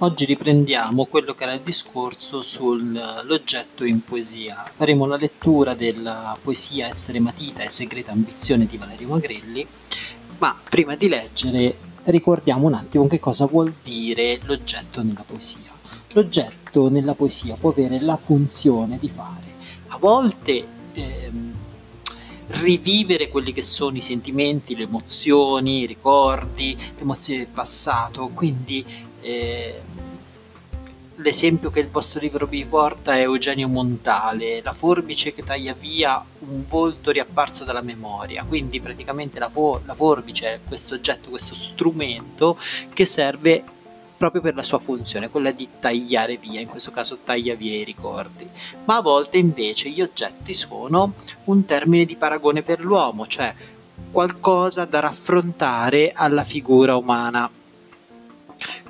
Oggi riprendiamo quello che era il discorso sull'oggetto in poesia. Faremo la lettura della poesia Essere matita e segreta ambizione di Valerio Magrelli, ma prima di leggere ricordiamo un attimo che cosa vuol dire l'oggetto nella poesia. L'oggetto nella poesia può avere la funzione di fare a volte rivivere quelli che sono i sentimenti, le emozioni, i ricordi, le emozioni del passato, quindi eh, l'esempio che il vostro libro vi porta è Eugenio Montale, la forbice che taglia via un volto riapparso dalla memoria, quindi praticamente la, for- la forbice è questo oggetto, questo strumento che serve proprio per la sua funzione, quella di tagliare via, in questo caso taglia via i ricordi. Ma a volte invece gli oggetti sono un termine di paragone per l'uomo, cioè qualcosa da raffrontare alla figura umana.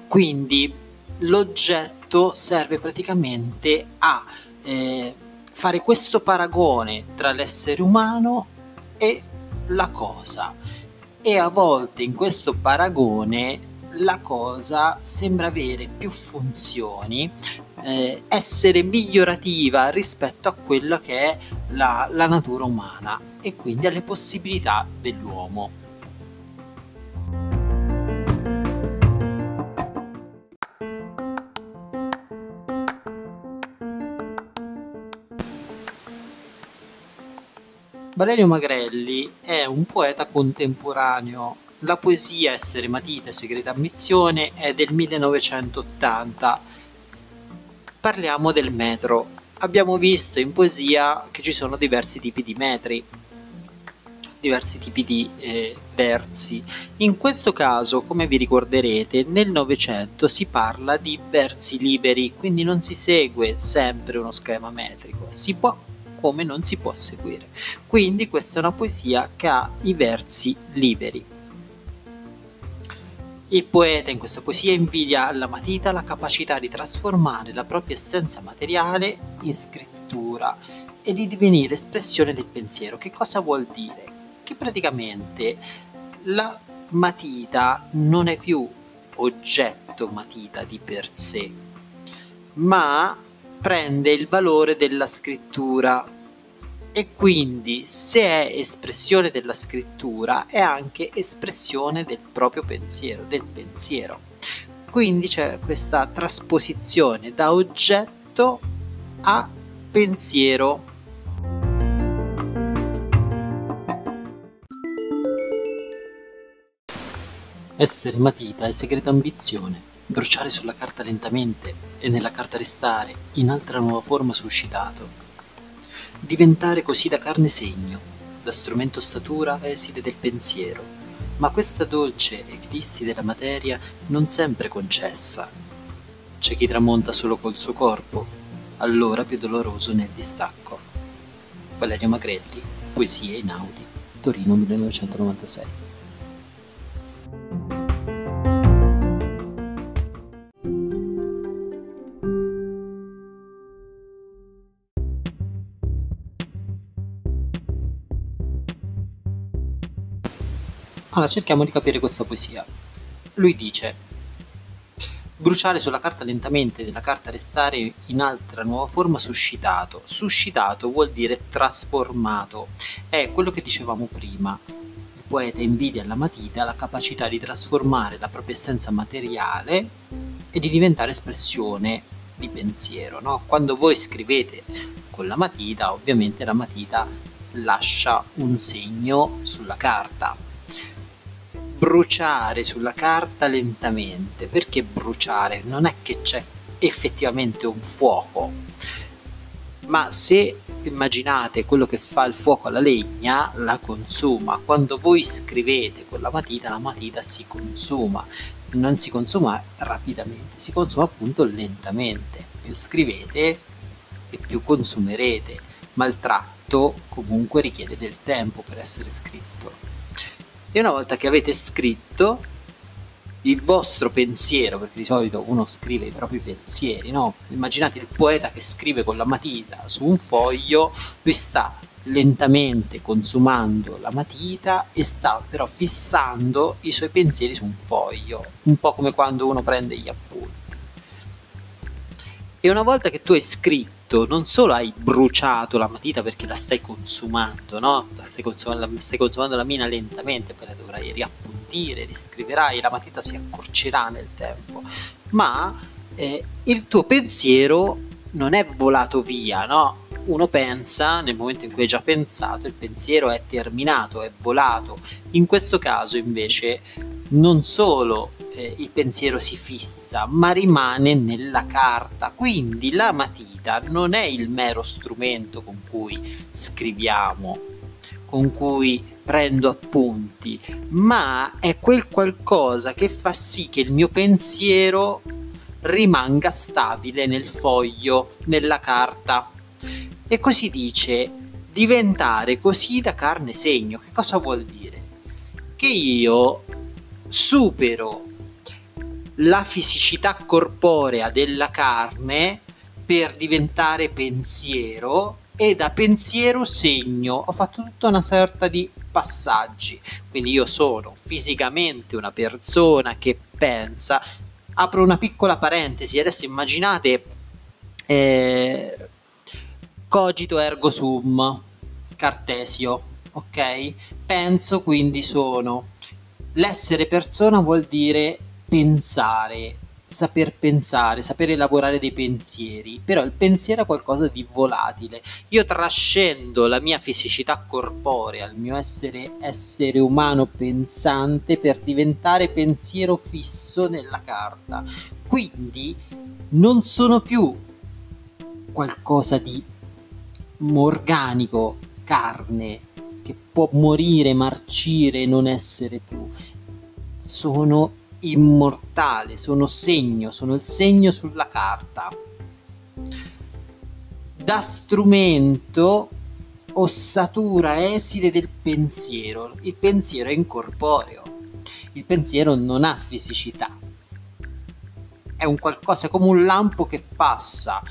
Quindi l'oggetto serve praticamente a eh, fare questo paragone tra l'essere umano e la cosa e a volte in questo paragone la cosa sembra avere più funzioni, eh, essere migliorativa rispetto a quella che è la, la natura umana e quindi alle possibilità dell'uomo. Valerio Magrelli è un poeta contemporaneo. La poesia Essere matita segreta ambizione è del 1980. Parliamo del metro. Abbiamo visto in poesia che ci sono diversi tipi di metri, diversi tipi di eh, versi. In questo caso, come vi ricorderete, nel Novecento si parla di versi liberi, quindi non si segue sempre uno schema metrico, si può come non si può seguire. Quindi questa è una poesia che ha i versi liberi. Il poeta in questa poesia invidia alla matita la capacità di trasformare la propria essenza materiale in scrittura e di divenire espressione del pensiero. Che cosa vuol dire? Che praticamente la matita non è più oggetto matita di per sé, ma prende il valore della scrittura e quindi se è espressione della scrittura è anche espressione del proprio pensiero, del pensiero. Quindi c'è questa trasposizione da oggetto a pensiero. Essere matita è segreta ambizione bruciare sulla carta lentamente e nella carta restare, in altra nuova forma suscitato. Diventare così da carne segno, da strumento ossatura esile del pensiero, ma questa dolce eclissi della materia non sempre concessa. C'è chi tramonta solo col suo corpo, allora più doloroso nel distacco. Valerio Magrelli, Poesie in Audi, Torino 1996. Allora cerchiamo di capire questa poesia. Lui dice: Bruciare sulla carta lentamente, nella carta restare in altra nuova forma suscitato. Suscitato vuol dire trasformato. È quello che dicevamo prima. Il poeta invidia alla matita la capacità di trasformare la propria essenza materiale e di diventare espressione di pensiero. No? Quando voi scrivete con la matita, ovviamente la matita lascia un segno sulla carta bruciare sulla carta lentamente. Perché bruciare? Non è che c'è effettivamente un fuoco, ma se immaginate quello che fa il fuoco alla legna, la consuma. Quando voi scrivete con la matita, la matita si consuma. Non si consuma rapidamente, si consuma appunto lentamente. Più scrivete e più consumerete, ma il tratto comunque richiede del tempo per essere scritto e una volta che avete scritto il vostro pensiero, perché di solito uno scrive i propri pensieri, no? Immaginate il poeta che scrive con la matita su un foglio, lui sta lentamente consumando la matita e sta però fissando i suoi pensieri su un foglio, un po' come quando uno prende gli appunti. E una volta che tu hai scritto, non solo hai bruciato la matita perché la stai consumando, no? La stai consumando, la, stai consumando la mina lentamente, poi la dovrai riappuntire, riscriverai, la matita si accorcerà nel tempo, ma eh, il tuo pensiero non è volato via, no? Uno pensa, nel momento in cui hai già pensato, il pensiero è terminato, è volato. In questo caso invece non solo eh, il pensiero si fissa, ma rimane nella carta. Quindi la matita non è il mero strumento con cui scriviamo, con cui prendo appunti, ma è quel qualcosa che fa sì che il mio pensiero rimanga stabile nel foglio, nella carta. E così dice diventare così da carne segno. Che cosa vuol dire? Che io supero la fisicità corporea della carne per diventare pensiero e da pensiero segno. Ho fatto tutta una sorta di passaggi. Quindi io sono fisicamente una persona che pensa. Apro una piccola parentesi, adesso immaginate eh, cogito ergo sum, cartesio, ok? Penso quindi sono. L'essere persona vuol dire pensare, saper pensare, sapere elaborare dei pensieri, però il pensiero è qualcosa di volatile. Io trascendo la mia fisicità corporea, il mio essere essere umano pensante per diventare pensiero fisso nella carta. Quindi non sono più qualcosa di organico, carne, che può morire, marcire non essere più. Sono immortale, sono segno, sono il segno sulla carta. Da strumento ossatura esile del pensiero. Il pensiero è incorporeo. Il pensiero non ha fisicità. È un qualcosa come un lampo che passa.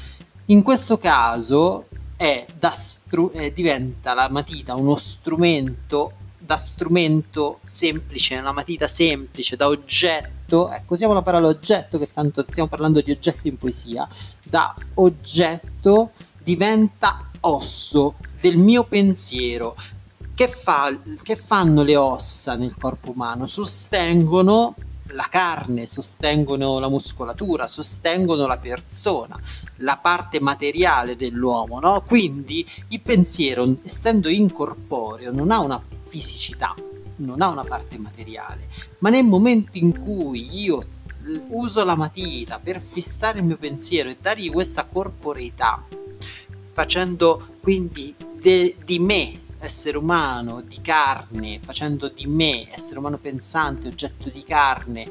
In questo caso è da stru- eh, diventa la matita uno strumento da strumento semplice, una matita semplice, da oggetto, ecco usiamo la parola oggetto che tanto stiamo parlando di oggetto in poesia, da oggetto diventa osso del mio pensiero. Che, fa, che fanno le ossa nel corpo umano? Sostengono la carne, sostengono la muscolatura, sostengono la persona, la parte materiale dell'uomo, no? Quindi il pensiero, essendo incorporeo, non ha una fisicità, non ha una parte materiale, ma nel momento in cui io uso la matita per fissare il mio pensiero e dargli questa corporeità, facendo quindi de, di me essere umano di carne, facendo di me essere umano pensante, oggetto di carne,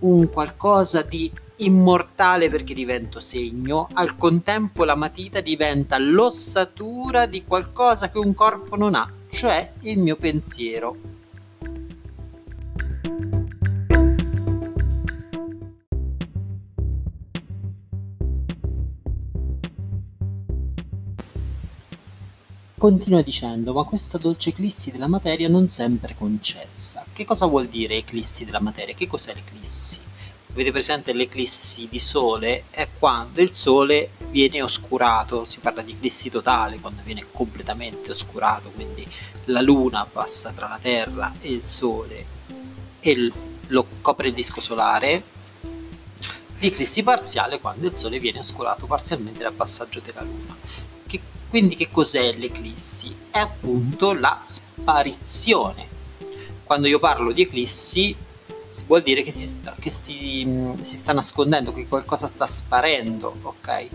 un qualcosa di immortale perché divento segno, al contempo la matita diventa l'ossatura di qualcosa che un corpo non ha cioè il mio pensiero. Continua dicendo, ma questa dolce eclissi della materia non sempre concessa. Che cosa vuol dire eclissi della materia? Che cos'è l'eclissi? Avete presente l'eclissi di sole è quando il sole viene oscurato, si parla di eclissi totale quando viene completamente oscurato, quindi la luna passa tra la Terra e il sole e lo copre il disco solare, l'eclissi parziale quando il sole viene oscurato parzialmente dal passaggio della luna. Che, quindi che cos'è l'eclissi? È appunto la sparizione. Quando io parlo di eclissi vuol dire che, si sta, che si, si sta nascondendo, che qualcosa sta sparendo, ok?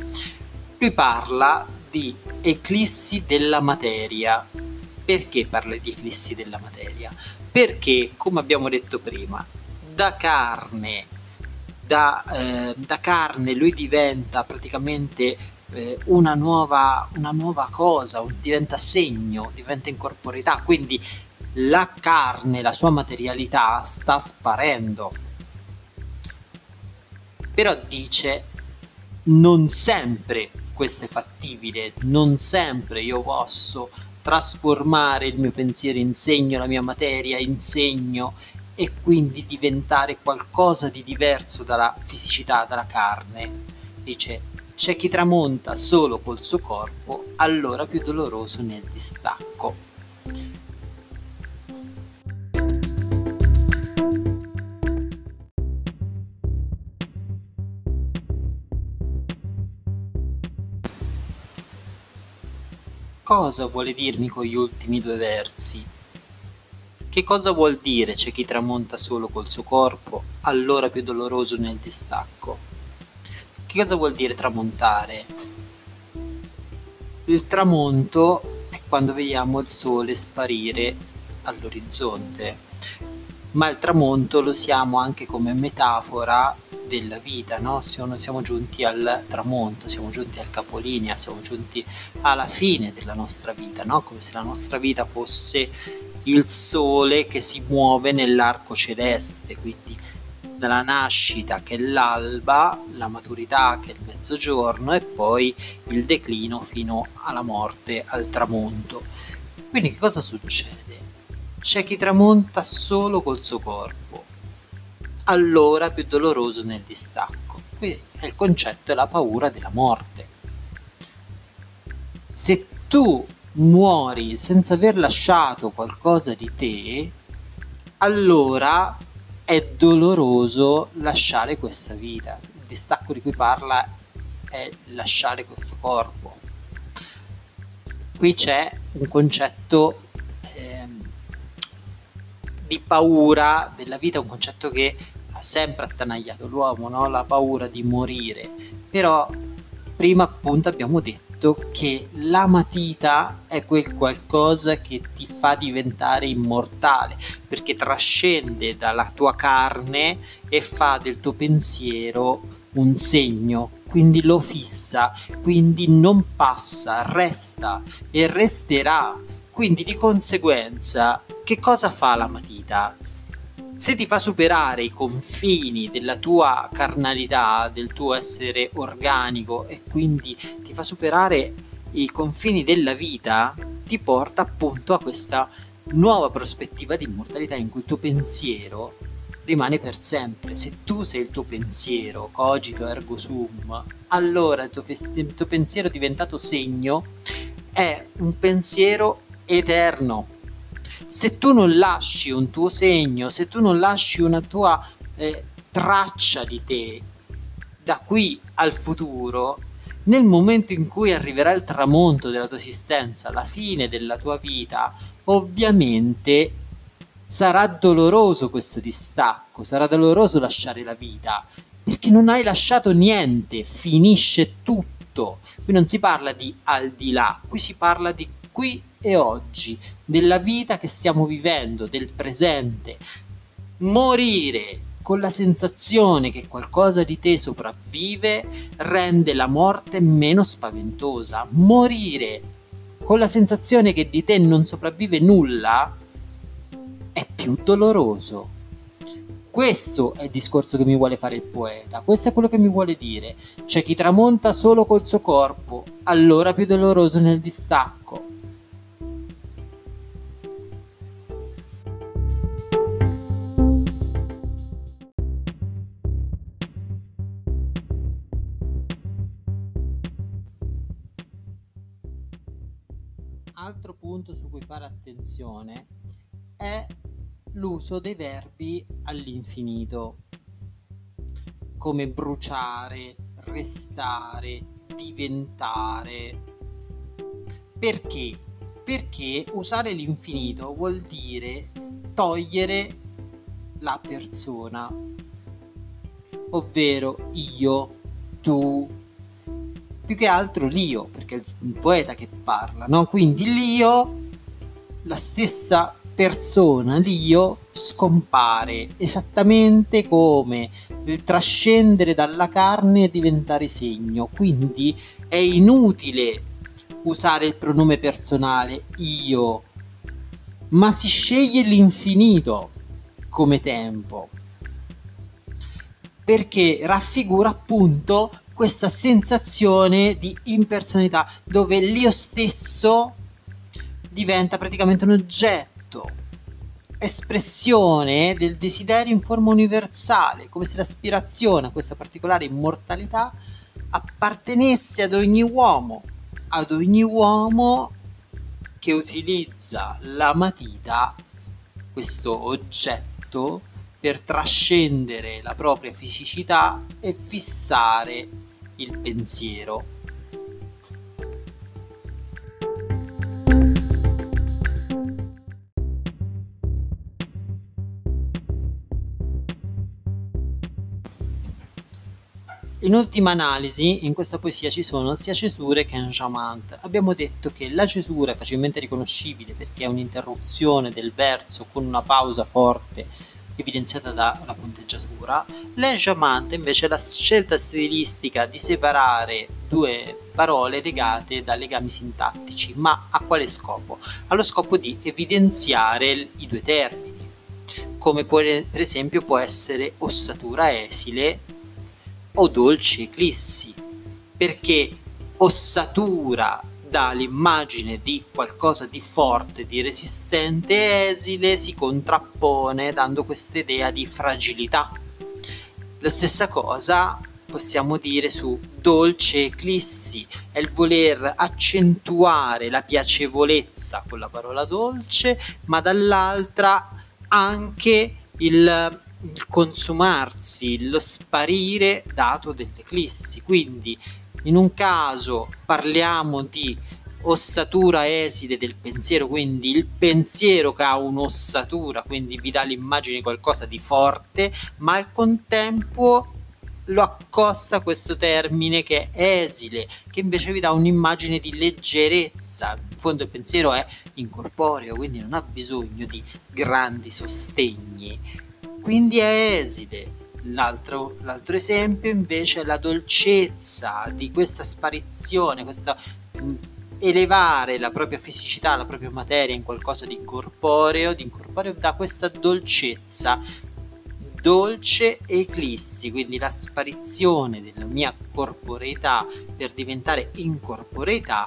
Lui parla di eclissi della materia. Perché parla di eclissi della materia? Perché, come abbiamo detto prima, da carne, da, eh, da carne lui diventa praticamente eh, una, nuova, una nuova cosa, diventa segno, diventa incorporità, quindi la carne, la sua materialità sta sparendo. Però dice non sempre questo è fattibile, non sempre io posso trasformare il mio pensiero in segno, la mia materia in segno e quindi diventare qualcosa di diverso dalla fisicità, dalla carne. Dice c'è chi tramonta solo col suo corpo, allora più doloroso nel distacco. Cosa vuole dirmi con gli ultimi due versi? Che cosa vuol dire c'è chi tramonta solo col suo corpo, allora più doloroso nel distacco? Che cosa vuol dire tramontare? Il tramonto è quando vediamo il sole sparire all'orizzonte, ma il tramonto lo usiamo anche come metafora della vita, no? siamo, siamo giunti al tramonto, siamo giunti al capolinea, siamo giunti alla fine della nostra vita, no? come se la nostra vita fosse il sole che si muove nell'arco celeste, quindi dalla nascita che è l'alba, la maturità che è il mezzogiorno e poi il declino fino alla morte, al tramonto. Quindi che cosa succede? C'è chi tramonta solo col suo corpo, allora più doloroso nel distacco. Qui il concetto è la paura della morte. Se tu muori senza aver lasciato qualcosa di te, allora è doloroso lasciare questa vita. Il distacco di cui parla è lasciare questo corpo. Qui c'è un concetto di paura della vita, un concetto che ha sempre attanagliato l'uomo, no? la paura di morire. Però prima appunto abbiamo detto che la matita è quel qualcosa che ti fa diventare immortale, perché trascende dalla tua carne e fa del tuo pensiero un segno, quindi lo fissa, quindi non passa, resta e resterà. Quindi di conseguenza, che cosa fa la matita? se ti fa superare i confini della tua carnalità, del tuo essere organico e quindi ti fa superare i confini della vita, ti porta appunto a questa nuova prospettiva di immortalità in cui il tuo pensiero rimane per sempre. Se tu sei il tuo pensiero, cogito ergo sum, allora il tuo, il tuo pensiero diventato segno è un pensiero eterno se tu non lasci un tuo segno, se tu non lasci una tua eh, traccia di te da qui al futuro, nel momento in cui arriverà il tramonto della tua esistenza, la fine della tua vita, ovviamente sarà doloroso questo distacco, sarà doloroso lasciare la vita, perché non hai lasciato niente, finisce tutto. Qui non si parla di al di là, qui si parla di qui e oggi, della vita che stiamo vivendo, del presente. Morire con la sensazione che qualcosa di te sopravvive rende la morte meno spaventosa. Morire con la sensazione che di te non sopravvive nulla è più doloroso. Questo è il discorso che mi vuole fare il poeta, questo è quello che mi vuole dire. C'è chi tramonta solo col suo corpo, allora più doloroso nel distacco. Punto su cui fare attenzione è l'uso dei verbi all'infinito, come bruciare, restare, diventare. Perché? Perché usare l'infinito vuol dire togliere la persona, ovvero io, tu, più che altro l'io, perché è il poeta che parla, no? Quindi l'io, la stessa persona, l'io, scompare esattamente come il trascendere dalla carne e diventare segno. Quindi è inutile usare il pronome personale io, ma si sceglie l'infinito come tempo perché raffigura appunto questa sensazione di impersonalità dove l'io stesso diventa praticamente un oggetto, espressione del desiderio in forma universale, come se l'aspirazione a questa particolare immortalità appartenesse ad ogni uomo, ad ogni uomo che utilizza la matita, questo oggetto, per trascendere la propria fisicità e fissare il pensiero. In ultima analisi, in questa poesia ci sono sia cesure che enjambment. Abbiamo detto che la cesura è facilmente riconoscibile perché è un'interruzione del verso con una pausa forte evidenziata dalla punteggiatura. L'enjambment invece è la scelta stilistica di separare due parole legate da legami sintattici, ma a quale scopo? Allo scopo di evidenziare i due termini, come per esempio può essere ossatura esile o dolce eclissi, perché ossatura dà l'immagine di qualcosa di forte, di resistente, esile si contrappone dando questa idea di fragilità. La stessa cosa possiamo dire su dolce eclissi, è il voler accentuare la piacevolezza con la parola dolce, ma dall'altra anche il il consumarsi, lo sparire dato dell'eclissi. Quindi in un caso parliamo di ossatura esile del pensiero, quindi il pensiero che ha un'ossatura, quindi vi dà l'immagine di qualcosa di forte, ma al contempo lo accosta questo termine che è esile, che invece vi dà un'immagine di leggerezza. In fondo il pensiero è incorporeo, quindi non ha bisogno di grandi sostegni quindi è esile. L'altro, l'altro esempio invece è la dolcezza di questa sparizione, questa elevare la propria fisicità, la propria materia in qualcosa di corporeo, di incorporeo da questa dolcezza dolce eclissi, quindi la sparizione della mia corporeità per diventare incorporeità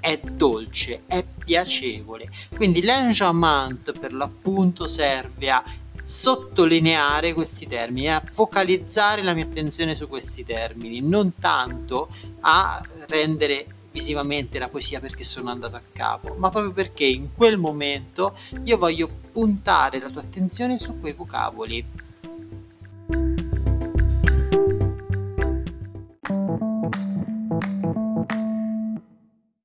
è dolce, è piacevole. Quindi l'enjambment per l'appunto serve a sottolineare questi termini, a focalizzare la mia attenzione su questi termini, non tanto a rendere visivamente la poesia perché sono andato a capo, ma proprio perché in quel momento io voglio puntare la tua attenzione su quei vocaboli